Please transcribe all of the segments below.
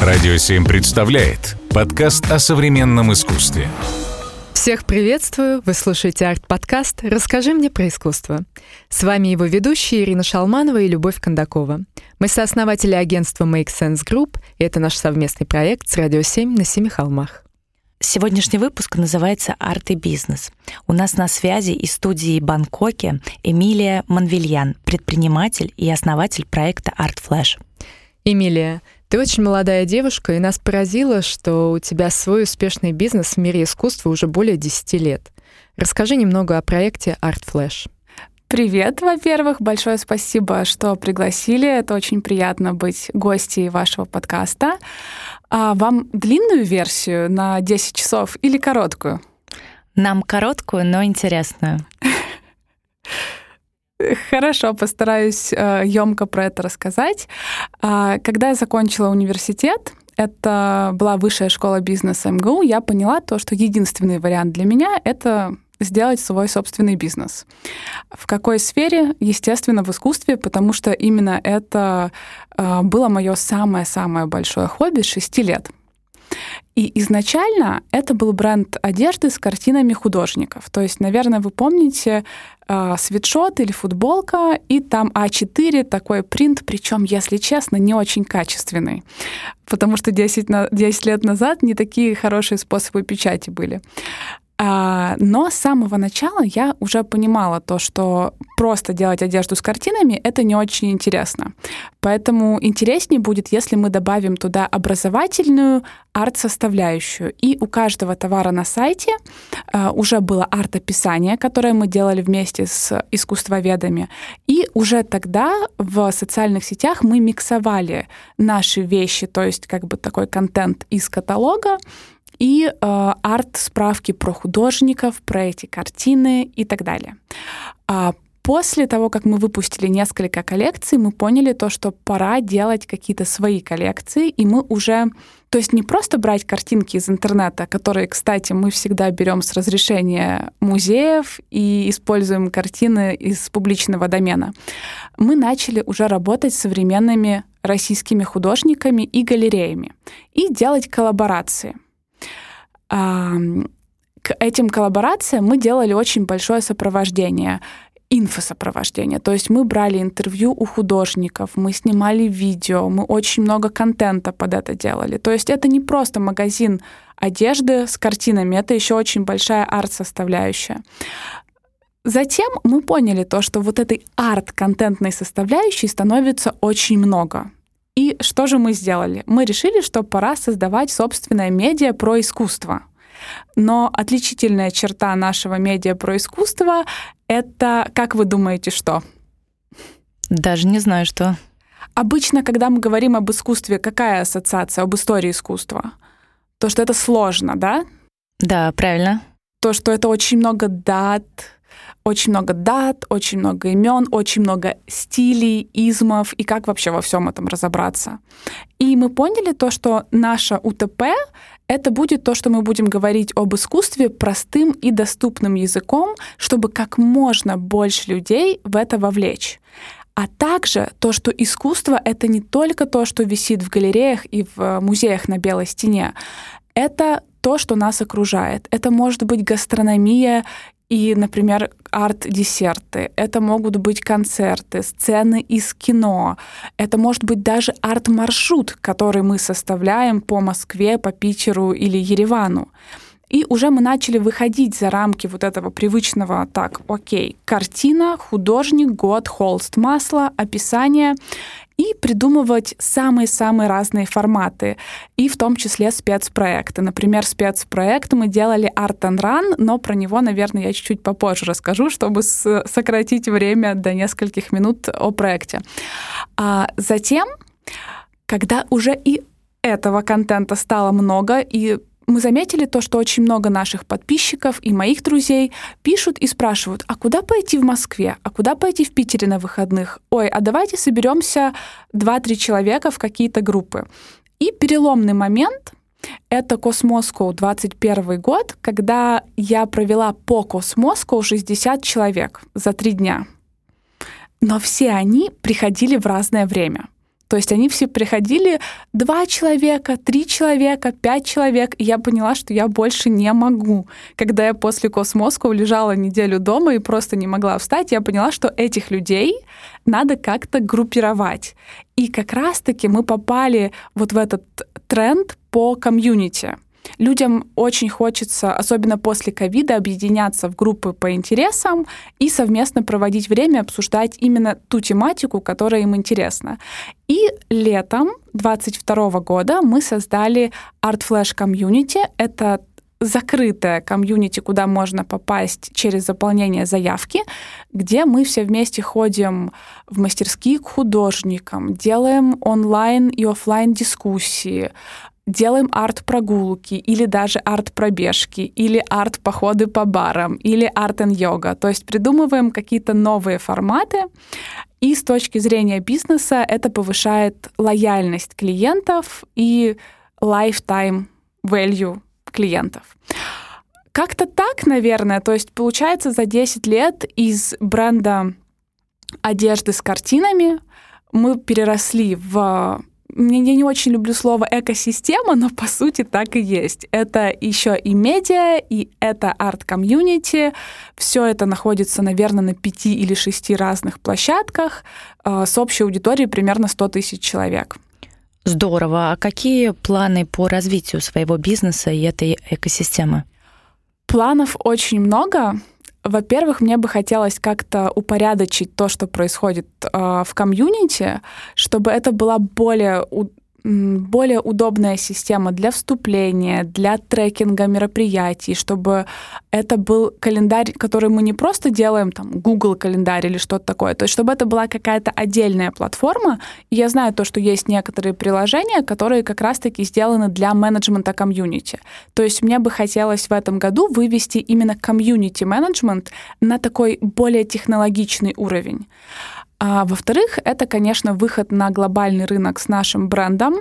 Радио 7 представляет подкаст о современном искусстве. Всех приветствую! Вы слушаете арт-подкаст «Расскажи мне про искусство». С вами его ведущие Ирина Шалманова и Любовь Кондакова. Мы сооснователи агентства Make Sense Group, и это наш совместный проект с «Радио 7» на Семи холмах. Сегодняшний выпуск называется «Арт и бизнес». У нас на связи из студии Бангкоке Эмилия Манвильян, предприниматель и основатель проекта Art Flash. Эмилия, ты очень молодая девушка, и нас поразило, что у тебя свой успешный бизнес в мире искусства уже более 10 лет. Расскажи немного о проекте Art Flash. Привет, во-первых, большое спасибо, что пригласили. Это очень приятно быть гостьей вашего подкаста. А вам длинную версию на 10 часов или короткую? Нам короткую, но интересную. Хорошо, постараюсь э, емко про это рассказать. Э, когда я закончила университет, это была высшая школа бизнеса МГУ, я поняла то, что единственный вариант для меня — это сделать свой собственный бизнес. В какой сфере? Естественно, в искусстве, потому что именно это э, было мое самое-самое большое хобби с 6 лет. И изначально это был бренд одежды с картинами художников. То есть, наверное, вы помните э, свитшот или футболка, и там А4 такой принт, причем, если честно, не очень качественный. Потому что 10, на, 10 лет назад не такие хорошие способы печати были. А, но с самого начала я уже понимала то, что просто делать одежду с картинами — это не очень интересно. Поэтому интереснее будет, если мы добавим туда образовательную арт-составляющую. И у каждого товара на сайте а, уже было арт-описание, которое мы делали вместе с искусствоведами. И уже тогда в социальных сетях мы миксовали наши вещи, то есть как бы такой контент из каталога, и э, арт-справки про художников, про эти картины и так далее. А после того, как мы выпустили несколько коллекций, мы поняли то, что пора делать какие-то свои коллекции, и мы уже то есть не просто брать картинки из интернета, которые, кстати, мы всегда берем с разрешения музеев и используем картины из публичного домена. Мы начали уже работать с современными российскими художниками и галереями и делать коллаборации — к этим коллаборациям мы делали очень большое сопровождение инфосопровождение. То есть мы брали интервью у художников, мы снимали видео, мы очень много контента под это делали. То есть это не просто магазин одежды с картинами, это еще очень большая арт-составляющая. Затем мы поняли то, что вот этой арт-контентной составляющей становится очень много. И что же мы сделали? Мы решили, что пора создавать собственное медиа про искусство. Но отличительная черта нашего медиа про искусство — это, как вы думаете, что? Даже не знаю, что. Обычно, когда мы говорим об искусстве, какая ассоциация об истории искусства? То, что это сложно, да? Да, правильно. То, что это очень много дат, очень много дат, очень много имен, очень много стилей, измов и как вообще во всем этом разобраться. И мы поняли то, что наша УТП — это будет то, что мы будем говорить об искусстве простым и доступным языком, чтобы как можно больше людей в это вовлечь. А также то, что искусство — это не только то, что висит в галереях и в музеях на белой стене. Это то, что нас окружает. Это может быть гастрономия и, например, арт-десерты. Это могут быть концерты, сцены из кино. Это может быть даже арт-маршрут, который мы составляем по Москве, по Питеру или Еревану. И уже мы начали выходить за рамки вот этого привычного, так, окей, картина, художник, год, холст, масло, описание и придумывать самые-самые разные форматы, и в том числе спецпроекты. Например, спецпроект мы делали Art and Run, но про него, наверное, я чуть-чуть попозже расскажу, чтобы сократить время до нескольких минут о проекте. А затем, когда уже и этого контента стало много, и мы заметили то, что очень много наших подписчиков и моих друзей пишут и спрашивают, а куда пойти в Москве, а куда пойти в Питере на выходных? Ой, а давайте соберемся 2-3 человека в какие-то группы. И переломный момент — это Космоско 21 год, когда я провела по Космоско 60 человек за три дня. Но все они приходили в разное время — То есть они все приходили, два человека, три человека, пять человек, и я поняла, что я больше не могу. Когда я после Космоскова лежала неделю дома и просто не могла встать, я поняла, что этих людей надо как-то группировать. И как раз-таки мы попали вот в этот тренд по комьюнити. Людям очень хочется, особенно после ковида, объединяться в группы по интересам и совместно проводить время, обсуждать именно ту тематику, которая им интересна. И летом 2022 года мы создали Art Flash Community. Это закрытая комьюнити, куда можно попасть через заполнение заявки, где мы все вместе ходим в мастерские к художникам, делаем онлайн и офлайн дискуссии, делаем арт-прогулки или даже арт-пробежки, или арт-походы по барам, или арт-н-йога. То есть придумываем какие-то новые форматы, и с точки зрения бизнеса это повышает лояльность клиентов и lifetime value клиентов. Как-то так, наверное. То есть получается за 10 лет из бренда одежды с картинами мы переросли в я не очень люблю слово экосистема, но по сути так и есть. Это еще и медиа, и это арт-комьюнити. Все это находится, наверное, на пяти или шести разных площадках э, с общей аудиторией примерно 100 тысяч человек. Здорово. А какие планы по развитию своего бизнеса и этой экосистемы? Планов очень много. Во-первых, мне бы хотелось как-то упорядочить то, что происходит э, в комьюнити, чтобы это была более более удобная система для вступления, для трекинга мероприятий, чтобы это был календарь, который мы не просто делаем, там, Google календарь или что-то такое, то есть чтобы это была какая-то отдельная платформа. И я знаю то, что есть некоторые приложения, которые как раз-таки сделаны для менеджмента комьюнити. То есть мне бы хотелось в этом году вывести именно комьюнити-менеджмент на такой более технологичный уровень. А во-вторых, это, конечно, выход на глобальный рынок с нашим брендом.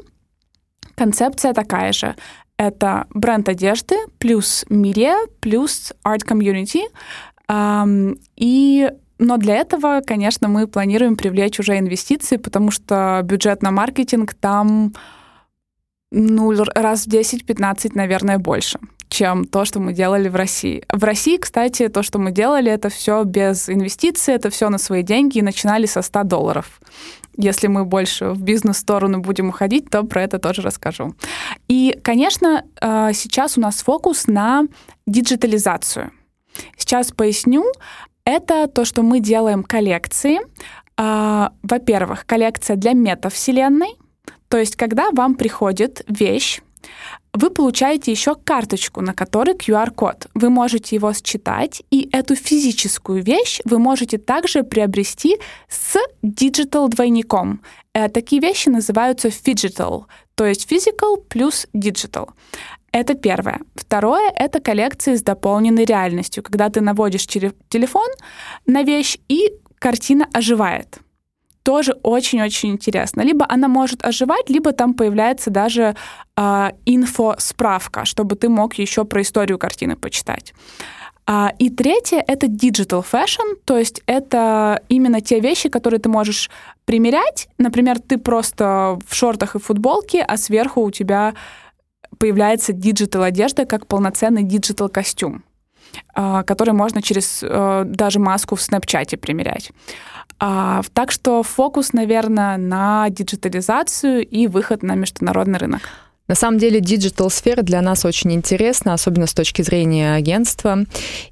Концепция такая же. Это бренд одежды плюс медиа плюс арт комьюнити. И но для этого, конечно, мы планируем привлечь уже инвестиции, потому что бюджет на маркетинг там ну, раз в 10-15, наверное, больше чем то, что мы делали в России. В России, кстати, то, что мы делали, это все без инвестиций, это все на свои деньги и начинали со 100 долларов. Если мы больше в бизнес-сторону будем уходить, то про это тоже расскажу. И, конечно, э, сейчас у нас фокус на диджитализацию. Сейчас поясню. Это то, что мы делаем коллекции. Э, во-первых, коллекция для метавселенной. То есть, когда вам приходит вещь, вы получаете еще карточку, на которой QR-код. Вы можете его считать, и эту физическую вещь вы можете также приобрести с digital-двойником. Э, такие вещи называются digital, то есть physical плюс digital. Это первое. Второе — это коллекции с дополненной реальностью, когда ты наводишь телефон на вещь, и картина оживает тоже очень-очень интересно. Либо она может оживать, либо там появляется даже э, инфо-справка, чтобы ты мог еще про историю картины почитать. А, и третье — это digital fashion, то есть это именно те вещи, которые ты можешь примерять. Например, ты просто в шортах и футболке, а сверху у тебя появляется digital одежда как полноценный digital костюм, а, который можно через э, даже маску в Снапчате примерять. А, так что фокус, наверное, на диджитализацию и выход на международный рынок. На самом деле digital-сфера для нас очень интересна, особенно с точки зрения агентства.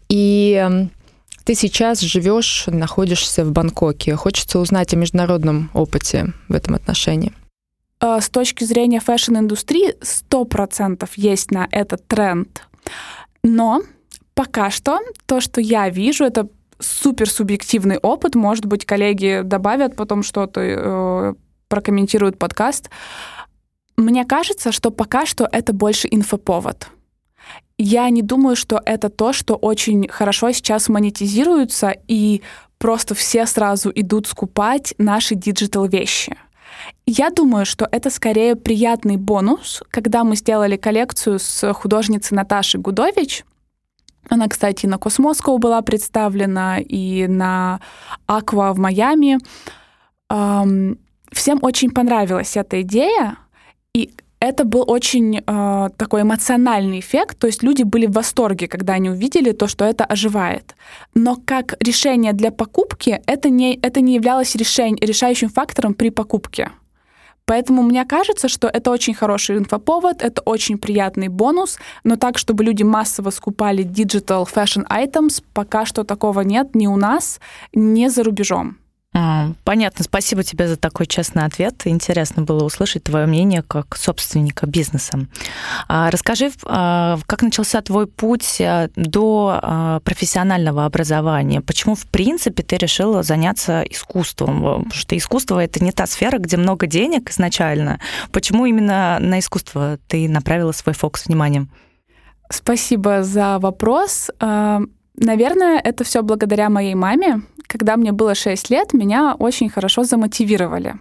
И эм, ты сейчас живешь, находишься в Бангкоке. Хочется узнать о международном опыте в этом отношении. А, с точки зрения fashion-индустрии 100% есть на этот тренд. Но пока что то, что я вижу, это супер субъективный опыт. Может быть, коллеги добавят потом что-то, э, прокомментируют подкаст. Мне кажется, что пока что это больше инфоповод. Я не думаю, что это то, что очень хорошо сейчас монетизируется, и просто все сразу идут скупать наши digital вещи. Я думаю, что это скорее приятный бонус, когда мы сделали коллекцию с художницей Наташей Гудович — она, кстати, на Космоскоу была представлена, и на Аква в Майами. всем очень понравилась эта идея, и это был очень э, такой эмоциональный эффект, то есть люди были в восторге, когда они увидели то, что это оживает. Но как решение для покупки это не, это не являлось решень, решающим фактором при покупке. Поэтому мне кажется, что это очень хороший инфоповод, это очень приятный бонус, но так, чтобы люди массово скупали digital fashion items, пока что такого нет ни у нас, ни за рубежом. Понятно, спасибо тебе за такой честный ответ. Интересно было услышать твое мнение как собственника бизнеса. А, расскажи, а, как начался твой путь э, до а, профессионального образования? Почему, в принципе, ты решила заняться искусством? Потому что искусство — это не та сфера, где много денег изначально. Почему именно на искусство ты направила свой фокус внимания? Спасибо за вопрос. Наверное, это все благодаря моей маме. Когда мне было 6 лет, меня очень хорошо замотивировали.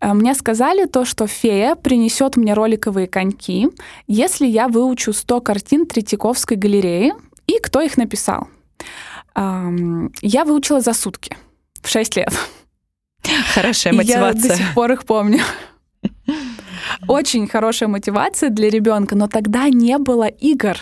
Э, мне сказали то, что фея принесет мне роликовые коньки, если я выучу 100 картин Третьяковской галереи и кто их написал. Я выучила за сутки в 6 лет. Хорошая мотивация. Я до сих пор их помню. Очень хорошая мотивация для ребенка, но тогда не было игр.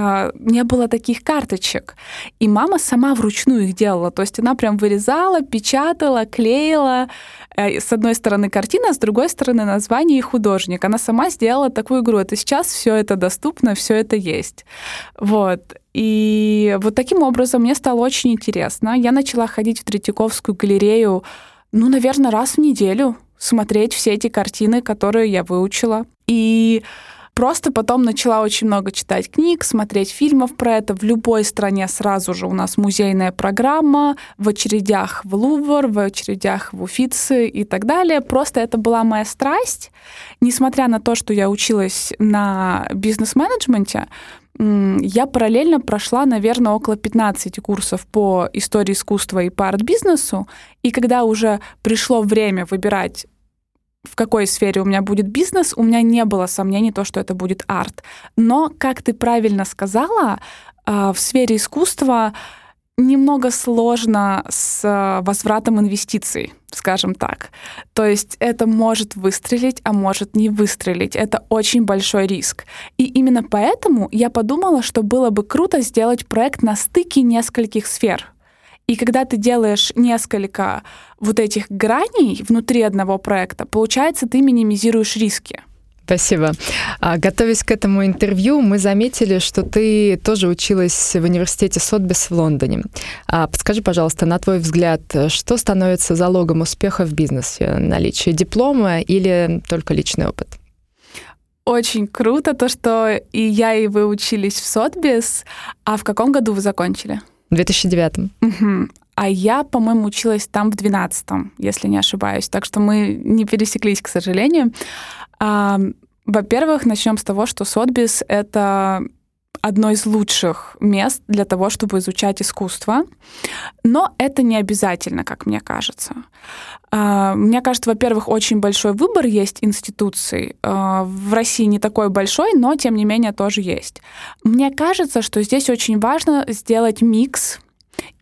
А, не было таких карточек. И мама сама вручную их делала. То есть она прям вырезала, печатала, клеила. Э, с одной стороны картина, с другой стороны название и художник. Она сама сделала такую игру. Это сейчас все это доступно, все это есть. Вот. И вот таким образом мне стало очень интересно. Я начала ходить в Третьяковскую галерею, ну, наверное, раз в неделю, смотреть все эти картины, которые я выучила. И Просто потом начала очень много читать книг, смотреть фильмов про это. В любой стране сразу же у нас музейная программа, в очередях в Лувр, в очередях в Уфицы и так далее. Просто это была моя страсть. Несмотря на то, что я училась на бизнес-менеджменте, я параллельно прошла, наверное, около 15 курсов по истории искусства и по арт-бизнесу. И когда уже пришло время выбирать в какой сфере у меня будет бизнес, у меня не было сомнений то, что это будет арт. Но, как ты правильно сказала, а, в сфере искусства немного сложно с а, возвратом инвестиций, скажем так. То есть это может выстрелить, а может не выстрелить. Это очень большой риск. И именно поэтому я подумала, что было бы круто сделать проект на стыке нескольких сфер. И когда ты делаешь несколько вот этих граней внутри одного проекта, получается, ты минимизируешь риски. Спасибо. А, готовясь к этому интервью, мы заметили, что ты тоже училась в университете Сотбис в Лондоне. А, подскажи, пожалуйста, на твой взгляд, что становится залогом успеха в бизнесе? Наличие диплома или только личный опыт? Очень круто то, что и я, и вы учились в Сотбис. А в каком году вы закончили? В 2009. Угу. А я, по-моему, училась там в 12-м, если не ошибаюсь. Так что мы не пересеклись, к сожалению. Во-первых, начнем с того, что Сотбис — это одно из лучших мест для того, чтобы изучать искусство. Но это не обязательно, как мне кажется. А, мне кажется, во-первых, очень большой выбор есть институций. А, в России не такой большой, но тем не менее тоже есть. Мне кажется, что здесь очень важно сделать микс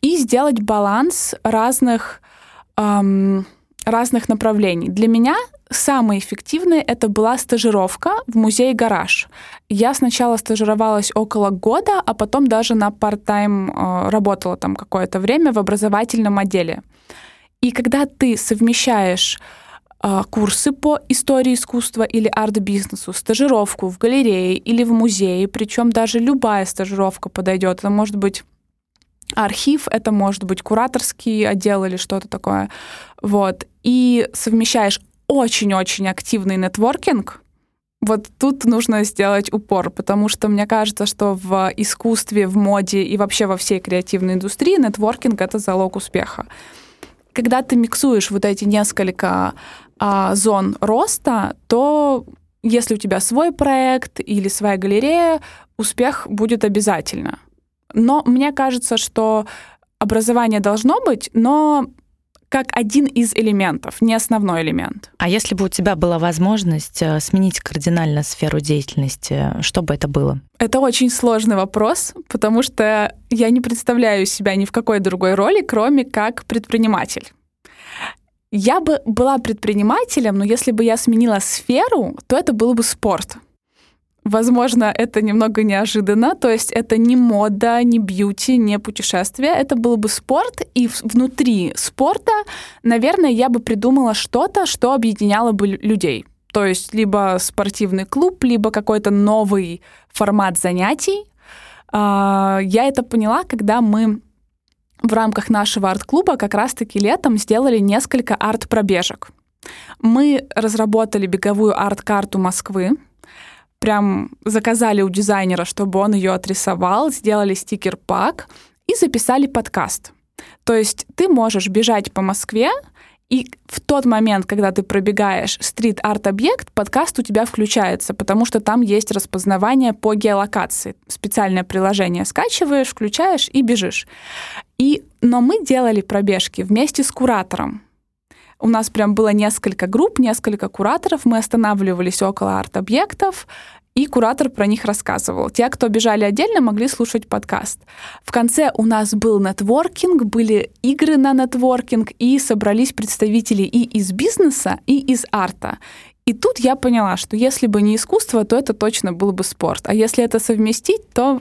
и сделать баланс разных разных направлений. Для меня самое эффективное это была стажировка в музее «Гараж». Я сначала стажировалась около года, а потом даже на part-time э, работала там какое-то время в образовательном отделе. И когда ты совмещаешь э, курсы по истории искусства или арт-бизнесу, стажировку в галерее или в музее, причем даже любая стажировка подойдет. Это может быть архив, это может быть кураторский отдел или что-то такое. Вот. И совмещаешь очень-очень активный нетворкинг, вот тут нужно сделать упор, потому что мне кажется, что в искусстве, в моде и вообще во всей креативной индустрии нетворкинг — это залог успеха. Когда ты миксуешь вот эти несколько а, зон роста, то если у тебя свой проект или своя галерея, успех будет обязательно. Но мне кажется, что образование должно быть, но как один из элементов, не основной элемент. А если бы у тебя была возможность э, сменить кардинально сферу деятельности, что бы это было? Это очень сложный вопрос, потому что я не представляю себя ни в какой другой роли, кроме как предприниматель. Я бы была предпринимателем, но если бы я сменила сферу, то это был бы спорт. Возможно, это немного неожиданно, то есть это не мода, не бьюти, не путешествие, это был бы спорт, и внутри спорта, наверное, я бы придумала что-то, что объединяло бы людей. То есть либо спортивный клуб, либо какой-то новый формат занятий. А, я это поняла, когда мы в рамках нашего арт-клуба как раз-таки летом сделали несколько арт-пробежек. Мы разработали беговую арт-карту Москвы, прям заказали у дизайнера, чтобы он ее отрисовал, сделали стикер-пак и записали подкаст. То есть ты можешь бежать по Москве, и в тот момент, когда ты пробегаешь стрит-арт-объект, подкаст у тебя включается, потому что там есть распознавание по геолокации. Специальное приложение скачиваешь, включаешь и бежишь. И, но мы делали пробежки вместе с куратором. У нас прям было несколько групп, несколько кураторов. Мы останавливались около арт-объектов, и куратор про них рассказывал. Те, кто бежали отдельно, могли слушать подкаст. В конце у нас был нетворкинг, были игры на нетворкинг, и собрались представители и из бизнеса, и из арта. И тут я поняла, что если бы не искусство, то это точно был бы спорт. А если это совместить, то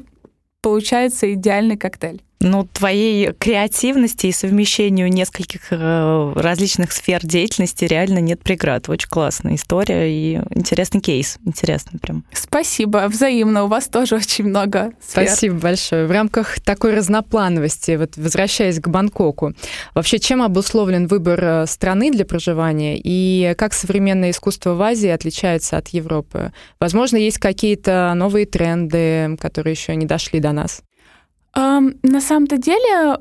получается идеальный коктейль ну, твоей креативности и совмещению нескольких э, различных сфер деятельности реально нет преград. Очень классная история и интересный кейс. Интересно прям. Спасибо. Взаимно. У вас тоже очень много сфер. Спасибо большое. В рамках такой разноплановости, вот возвращаясь к Бангкоку, вообще чем обусловлен выбор э, страны для проживания и как современное искусство в Азии отличается от Европы? Возможно, есть какие-то новые тренды, которые еще не дошли до нас? На самом-то деле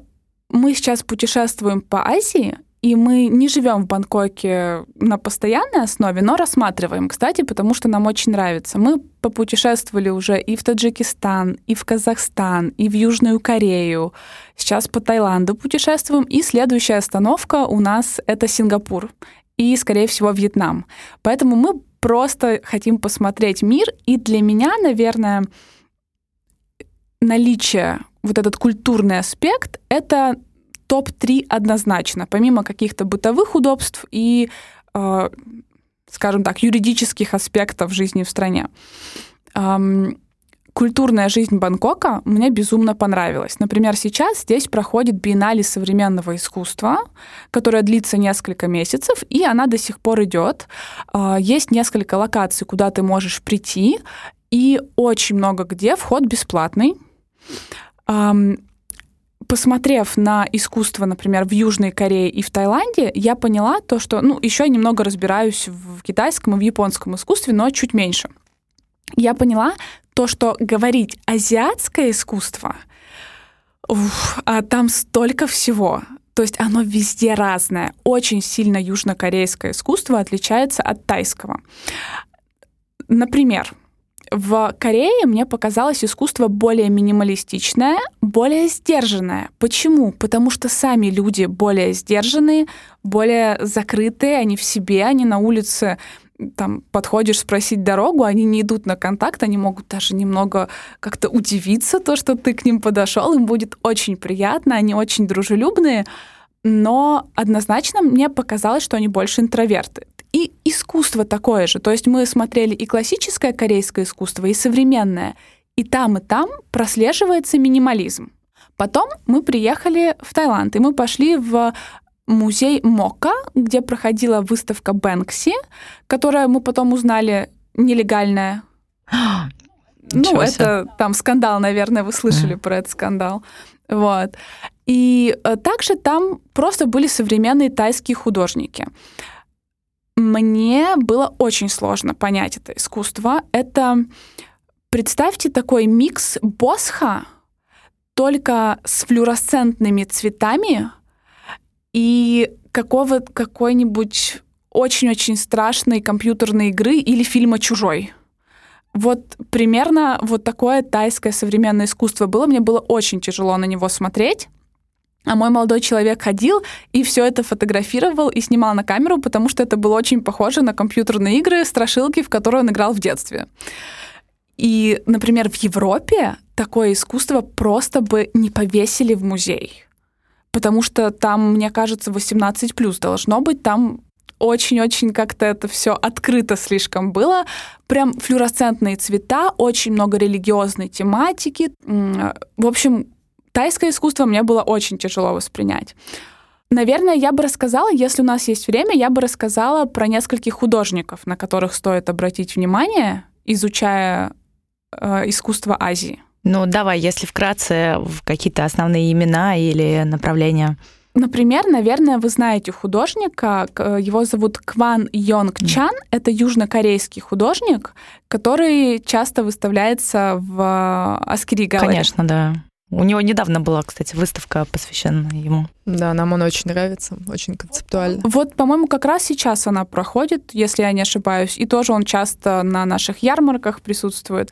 мы сейчас путешествуем по Азии, и мы не живем в Бангкоке на постоянной основе, но рассматриваем, кстати, потому что нам очень нравится. Мы попутешествовали уже и в Таджикистан, и в Казахстан, и в Южную Корею. Сейчас по Таиланду путешествуем, и следующая остановка у нас это Сингапур и, скорее всего, Вьетнам. Поэтому мы просто хотим посмотреть мир, и для меня, наверное, наличие вот этот культурный аспект — это топ-3 однозначно, помимо каких-то бытовых удобств и, э, скажем так, юридических аспектов жизни в стране. Эм, культурная жизнь Бангкока мне безумно понравилась. Например, сейчас здесь проходит биеннале современного искусства, которая длится несколько месяцев, и она до сих пор идет. Э, есть несколько локаций, куда ты можешь прийти, и очень много где вход бесплатный посмотрев на искусство, например, в Южной Корее и в Таиланде, я поняла то, что, ну, еще я немного разбираюсь в китайском и в японском искусстве, но чуть меньше. Я поняла то, что говорить азиатское искусство, уф, а там столько всего. То есть оно везде разное. Очень сильно южнокорейское искусство отличается от тайского. Например, в Корее мне показалось искусство более минималистичное, более сдержанное. Почему? Потому что сами люди более сдержанные, более закрытые, они в себе, они на улице там подходишь спросить дорогу, они не идут на контакт, они могут даже немного как-то удивиться, то, что ты к ним подошел, им будет очень приятно, они очень дружелюбные, но однозначно мне показалось, что они больше интроверты. И искусство такое же. То есть мы смотрели и классическое корейское искусство, и современное. И там, и там прослеживается минимализм. Потом мы приехали в Таиланд, и мы пошли в музей Мока, где проходила выставка Бэнкси, которая мы потом узнали нелегальная. ну, это там скандал, наверное, вы слышали про этот скандал. Вот. И э, также там просто были современные тайские художники. Мне было очень сложно понять это искусство. Это, представьте, такой микс босха, только с флюоресцентными цветами и какого, какой-нибудь очень-очень страшной компьютерной игры или фильма «Чужой». Вот примерно вот такое тайское современное искусство было. Мне было очень тяжело на него смотреть. А мой молодой человек ходил и все это фотографировал и снимал на камеру, потому что это было очень похоже на компьютерные игры, страшилки, в которые он играл в детстве. И, например, в Европе такое искусство просто бы не повесили в музей. потому что там, мне кажется, 18 плюс должно быть, там очень-очень как-то это все открыто слишком было. Прям флюоресцентные цвета, очень много религиозной тематики. В общем, тайское искусство мне было очень тяжело воспринять. Наверное, я бы рассказала, если у нас есть время, я бы рассказала про нескольких художников, на которых стоит обратить внимание, изучая э, искусство Азии. Ну, давай, если вкратце, какие-то основные имена или направления. Например, наверное, вы знаете художника, его зовут Кван Йонг Чан, mm. это южнокорейский художник, который часто выставляется в Аскери Галере. Конечно, да. У него недавно была, кстати, выставка, посвященная ему. Да, нам он очень нравится, очень концептуально. Вот, по-моему, как раз сейчас она проходит, если я не ошибаюсь, и тоже он часто на наших ярмарках присутствует.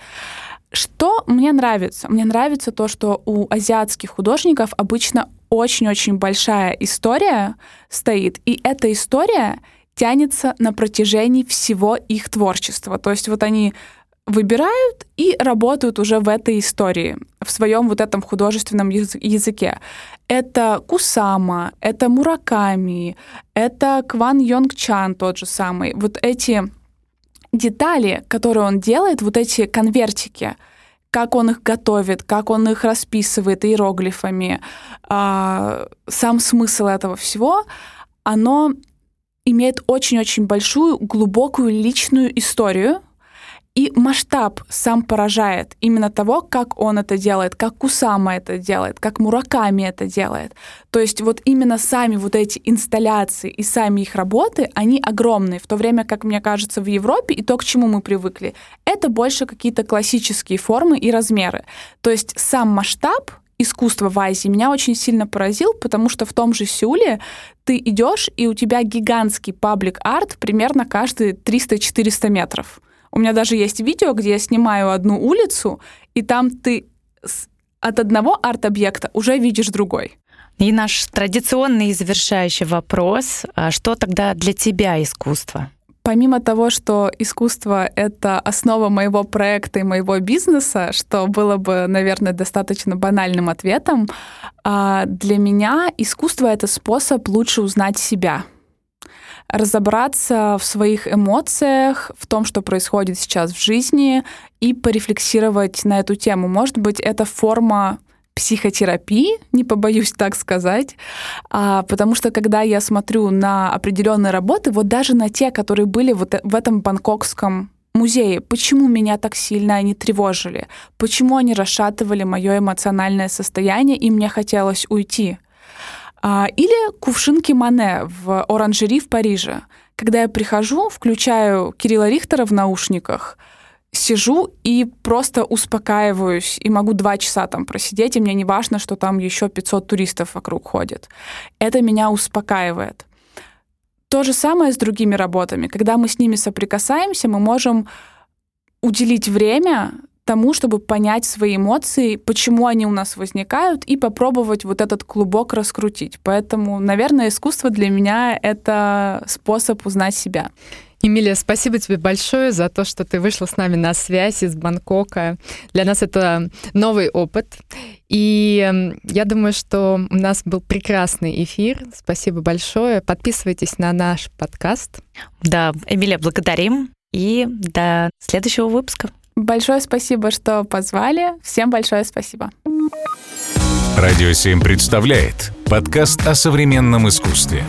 Что мне нравится? Мне нравится то, что у азиатских художников обычно очень-очень большая история стоит, и эта история тянется на протяжении всего их творчества. То есть вот они выбирают и работают уже в этой истории, в своем вот этом художественном языке. Это Кусама, это Мураками, это Кван Йонг Чан тот же самый. Вот эти детали, которые он делает, вот эти конвертики, как он их готовит, как он их расписывает иероглифами, а, сам смысл этого всего, оно имеет очень-очень большую, глубокую личную историю, и масштаб сам поражает именно того, как он это делает, как Кусама это делает, как Мураками это делает. То есть вот именно сами вот эти инсталляции и сами их работы, они огромные, в то время как, мне кажется, в Европе и то, к чему мы привыкли, это больше какие-то классические формы и размеры. То есть сам масштаб искусства в Азии меня очень сильно поразил, потому что в том же Сеуле ты идешь, и у тебя гигантский паблик-арт примерно каждые 300-400 метров. У меня даже есть видео, где я снимаю одну улицу, и там ты от одного арт-объекта уже видишь другой. И наш традиционный завершающий вопрос. А что тогда для тебя искусство? Помимо того, что искусство — это основа моего проекта и моего бизнеса, что было бы, наверное, достаточно банальным ответом, а, для меня искусство — это способ лучше узнать себя — разобраться в своих эмоциях, в том, что происходит сейчас в жизни, и порефлексировать на эту тему. Может быть, это форма психотерапии, не побоюсь так сказать, а, потому что когда я смотрю на определенные работы, вот даже на те, которые были вот в этом бангкокском музее, почему меня так сильно они тревожили, почему они расшатывали мое эмоциональное состояние, и мне хотелось уйти. А, или кувшинки Мане в оранжери в Париже. Когда я прихожу, включаю Кирилла Рихтера в наушниках, сижу и просто успокаиваюсь, и могу два часа там просидеть, и мне не важно, что там еще 500 туристов вокруг ходит. Это меня успокаивает. То же самое с другими работами. Когда мы с ними соприкасаемся, мы можем уделить время тому, чтобы понять свои эмоции, почему они у нас возникают, и попробовать вот этот клубок раскрутить. Поэтому, наверное, искусство для меня — это способ узнать себя. Эмилия, спасибо тебе большое за то, что ты вышла с нами на связь из Бангкока. Для нас это новый опыт. И я думаю, что у нас был прекрасный эфир. Спасибо большое. Подписывайтесь на наш подкаст. Да, Эмилия, благодарим. И до следующего выпуска. Большое спасибо, что позвали. Всем большое спасибо. Радио 7 представляет подкаст о современном искусстве.